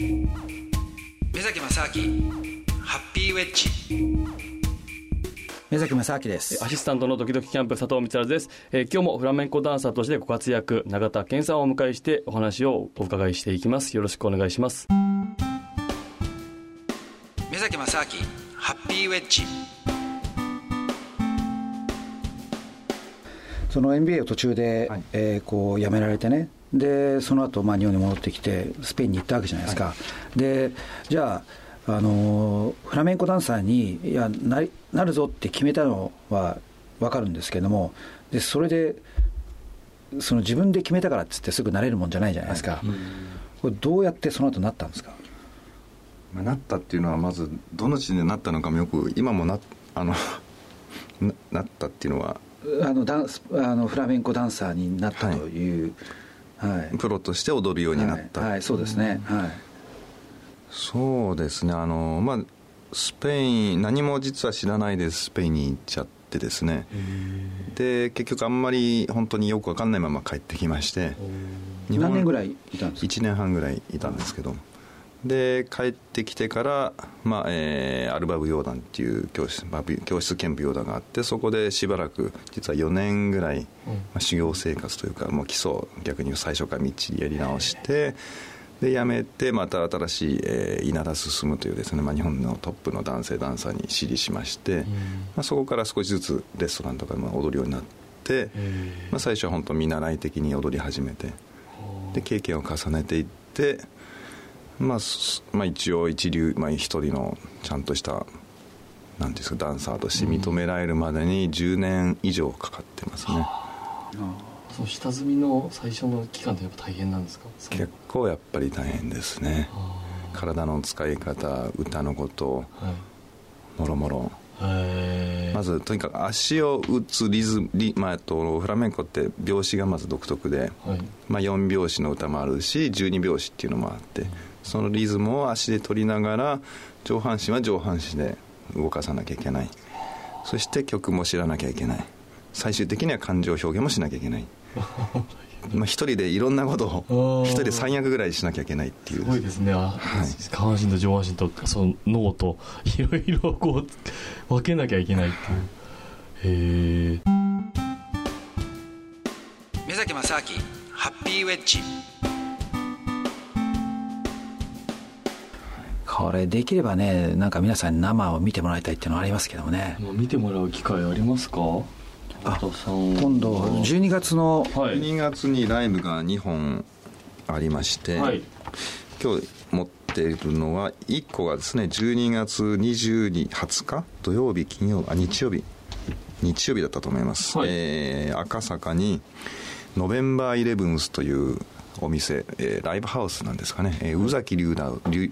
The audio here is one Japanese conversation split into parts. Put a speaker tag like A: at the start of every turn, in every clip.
A: 目崎正明ハッピーウェッジ。目崎正明です。
B: アシスタントのドキドキキャンプ佐藤光です、えー、今日もフラメンコダンサーとしてご活躍永田健さんをお迎えしてお話をお伺いしていきます。よろしくお願いします。
A: 目崎正明ハッピーウェッジ。
C: その NBA を途中で、はい、えー、こう辞められてねでその後、まあ日本に戻ってきてスペインに行ったわけじゃないですか、はい、でじゃああのフラメンコダンサーにいやななるぞって決めたのは分かるんですけどもでそれでその自分で決めたからっつってすぐなれるもんじゃないじゃないですか、はい、これどうやってその後なったんですか、
D: まあ、なったっていうのはまずどの地点でなったのかもよく今もなあの なったっていうのは。
C: あのダンスあのフラメンコダンサーになったという、
D: はい、プロとして踊るようになった、
C: はい、はい、そうですね、はい、
D: そうですね。あのまあスペイン何も実は知らないでスペインに行っちゃってですね。で結局あんまり本当によく分かんないまま帰ってきまして。
C: 何年ぐらいいたんですか
D: ？1年半ぐらいいたんですけどで帰ってきてから、まあえー、アルバブヨーダンっていう教室,、まあ、教室兼舞ヨーダンがあってそこでしばらく実は4年ぐらい、まあ、修行生活というかもう基礎逆に最初からみっちりやり直してで辞めてまた新しい、えー、稲田進というですね、まあ、日本のトップの男性ダンサーに師事しまして、まあ、そこから少しずつレストランとかも踊るようになって、まあ、最初は本当見習い的に踊り始めてで経験を重ねていってまあ、まあ一応一流、まあ、一人のちゃんとしたなんですかダンサーとして認められるまでに10年以上かかってますね、
B: その下積みの最初の期間ってやっぱ大変なんですか？
D: 結構やっぱり大変ですね。体の使い方歌のこと、はい、もろもろ。まずとにかく足を打つリズムリ、まあ、とフラメンコって拍子がまず独特で、はい、まあ、4拍子の歌もあるし12拍子っていうのもあって、そのリズムを足で取りながら上半身は上半身で動かさなきゃいけない。そして曲も知らなきゃいけない。最終的には感情表現もしなきゃいけない。まあ一人でいろんなことを一人で三役ぐらいしなきゃいけないっていう。
B: すごいですね、はい、下半身と上半身とその脳といろいろこう分けなきゃいけないっていう。へえ
A: 目崎正明ハッピーウェッジ
C: これできればねなんか皆さんに生を見てもらいたいっていうのはありますけどもね。
B: 見てもらう機会ありますか？
C: あ今度12月の、
D: はい、12月にライブが2本ありまして、はい、今日持っているのは1個がですね12月20 20日土曜日金曜日あ日曜日。日曜日だったと思います、はい、えー、赤坂にノベンバーイレブンスというお店、えー、ライブハウスなんですかね、えー、宇崎龍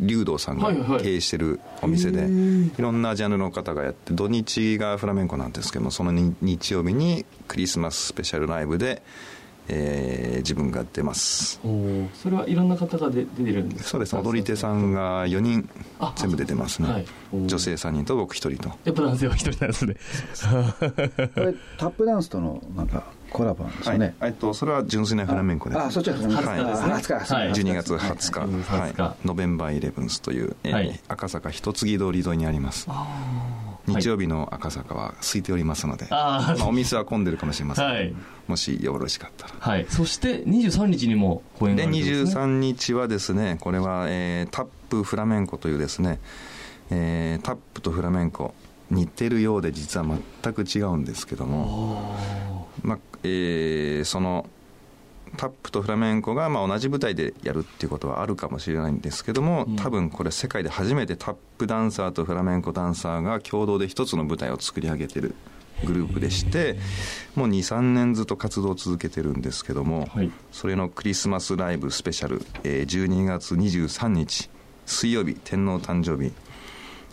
D: 龍道さんが経営してるお店で、はいはい、いろんなジャンルの方がやって土日がフラメンコなんですけどもその日曜日にクリスマススペシャルライブでえー、自分が出ます。
B: それはいろんな方が出てるんですか？
D: そうです。踊り手さんが4人全部出てますね、はい、女性3人と僕1人と。
B: やっぱ男性は1人なんですね。
C: これタップダンスとのなんかコラボなんですよね、
D: はい、えっと、それは純粋なフラメンコです。
C: あそっちは20日ですね、はい、20
D: 日12月20日、はい。はい、ノベンバーイレブンスという、えー赤坂一継通り沿いにあります日曜日の赤坂は空いておりますので、まあ、お店は混んでるかもしれません、はい、もしよろしかったら、
B: はい、そして23日にも公演があるんです、ね、で
D: 23日はですねこれは、えー、タップフラメンコというですね、えー、タップとフラメンコ似てるようで実は全く違うんですけども、まあえー、そのタップとフラメンコがまあ同じ舞台でやるっていうことはあるかもしれないんですけども、多分これ世界で初めてタップダンサーとフラメンコダンサーが共同で一つの舞台を作り上げてるグループでしてもう23年ずっと活動を続けてるんですけども、はい、それのクリスマスライブスペシャル、えー、12月23日水曜日天皇誕生日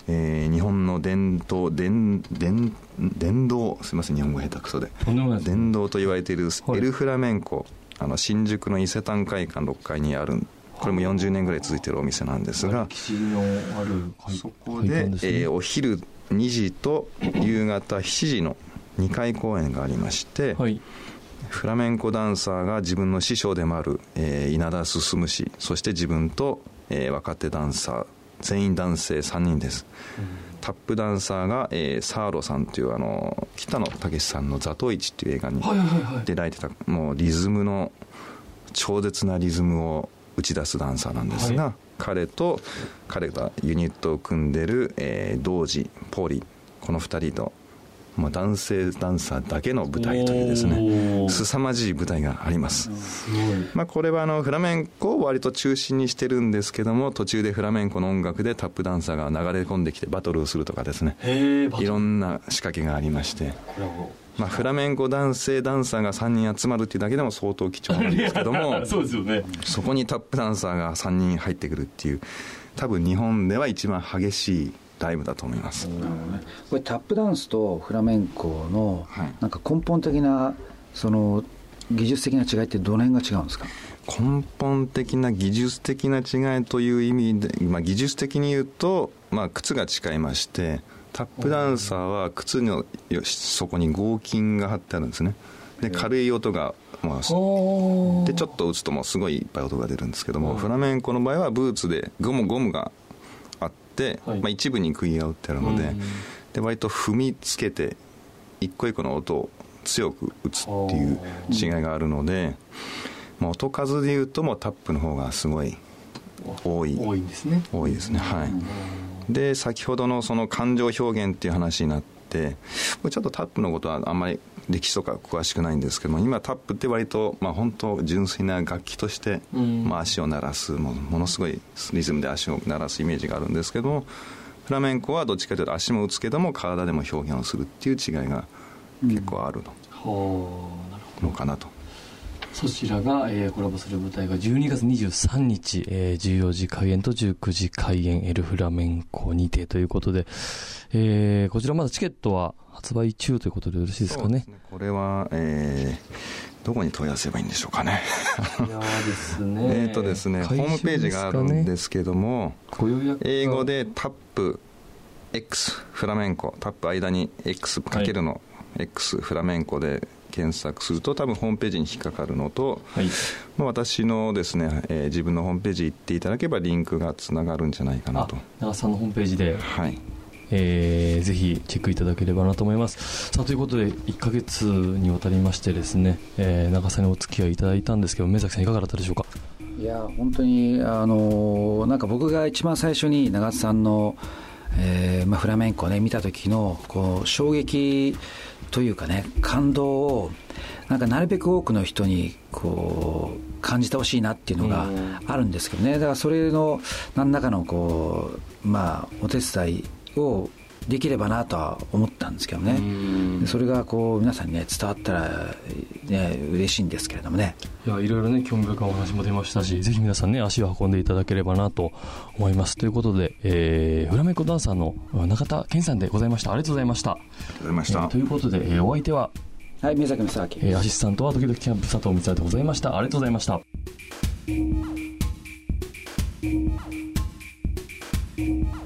D: えー、日本の伝統伝伝伝道すみません日本語下手くそで。伝道と言われているエルフラメンコ、あの新宿の伊勢丹会館6階にあるこれも40年ぐらい続いてるお店なんですがそこで、ね、えー、お昼2時と夕方7時の2回公演がありまして、はい、フラメンコダンサーが自分の師匠でもある、えー、稲田進氏そして自分とえー若手ダンサー全員男性3人です、タップダンサーが、えーサーロさんというあの北野武さんの「座頭市」っていう映画に出られてたもうリズムの超絶なリズムを打ち出すダンサーなんですが、
B: は
D: 彼と彼がユニットを組んでる、えー、同時ポーリーこの2人と、まあ、男性ダンサーだけの舞台というです
B: お
D: ね
B: ー。
D: 凄まじい舞台があります、まあ、これはあのフラメンコを割と中心にしてるんですけども途中でフラメンコの音楽でタップダンサーが流れ込んできてバトルをするとかですね。いろんな仕掛けがありまして。まあ、フラメンコ男性ダンサーが3人集まるっていうだけでも相当貴重なんですけども
B: う そうですよね。
D: そこにタップダンサーが3人入ってくるっていう多分日本では一番激しいライブだと思います、
C: これタップダンスとフラメンコの
D: はい。
C: なんか根本的なその技術的な違いってどの辺が違うんですか？
D: 根本的な技術的な違いという意味で、まあ、技術的に言うと、まあ、靴が違いましてタップダンサーは靴のよし底に合金が貼ってあるんですね。で軽い音が、まあ、
B: お
D: でちょっと打つともうすごいいっぱい音が出るんですけども、フラメンコの場合はブーツでゴムゴムが
B: はい。
D: まあ、一部に釘が打ってあるので,、
B: うん
D: で割と踏みつけて一個一個の音を強く打つっていう違いがあるので、まあ、音数でいうともうタップの方がすごい多い。
B: 多いんですね。
D: 多いですね。はいで先ほどのその感情表現っていう話になってこれちょっとタップのことはあんまり歴史とか詳しくないんですけども今タップって割とまあ本当純粋な楽器として
B: うん。
D: まあ足を鳴らすもうものすごいリズムで足を鳴らすイメージがあるんですけどもフラメンコはどっちかというと足も打つけども体でも表現をするっていう違いが結構ある
B: はあなるほど
D: のかなと。
B: そちらが、えーコラボする舞台が12月23日、えー14時開演と19時開演エルフラメンコにてということで、えーこちらまだチケットは発売中ということでよろしいですかね？
D: そうこれは、えーどこに問い合わせればいいんでしょうかね。
B: いやーですね。
D: えーとですね、ホームページがあるんですけども、英語でタップ X フラメンコタップ間に X かけるの X フラメンコで検索すると多分ホームページに引っかかるのと、
B: はい。
D: まあ、私のですね、えー自分のホームページ行っていただければリンクがつながるんじゃないかな
B: あ
D: と
B: 長瀬さんのホームページで、
D: はい。
B: えーぜひチェックいただければなと思います。さあということで1か月にわたりましてですね、えー長瀬さんにお付き合いいただいたんですけど目崎さんいかがだったでしょうか？
C: いや本当にあのなんか僕が一番最初に長津さんの、えーまあ、フラメンコをね見た時のこう衝撃というかね感動をなんかなるべく多くの人にこう感じてほしいなっていうのがあるんですけどね。だからそれの何らかのこうまあお手伝いをできればなとは思ったんですけどね。でそれがこう皆さんにね伝わったら、ね、嬉しいんですけれどもね。
B: いやいろいろね興味深いお話も出ましたしぜひ皆さんね足を運んでいただければなと思います。ということで、えー、フラメンコダンサーの中田健さんでございました。ありがとうございました。
D: ありがとうございました、
B: ということで、えー、お相手は
C: はい宮崎美咲、
B: えー、アシスタントは時々キャンプ佐藤光也でございました。ありがとうございました。Thank you.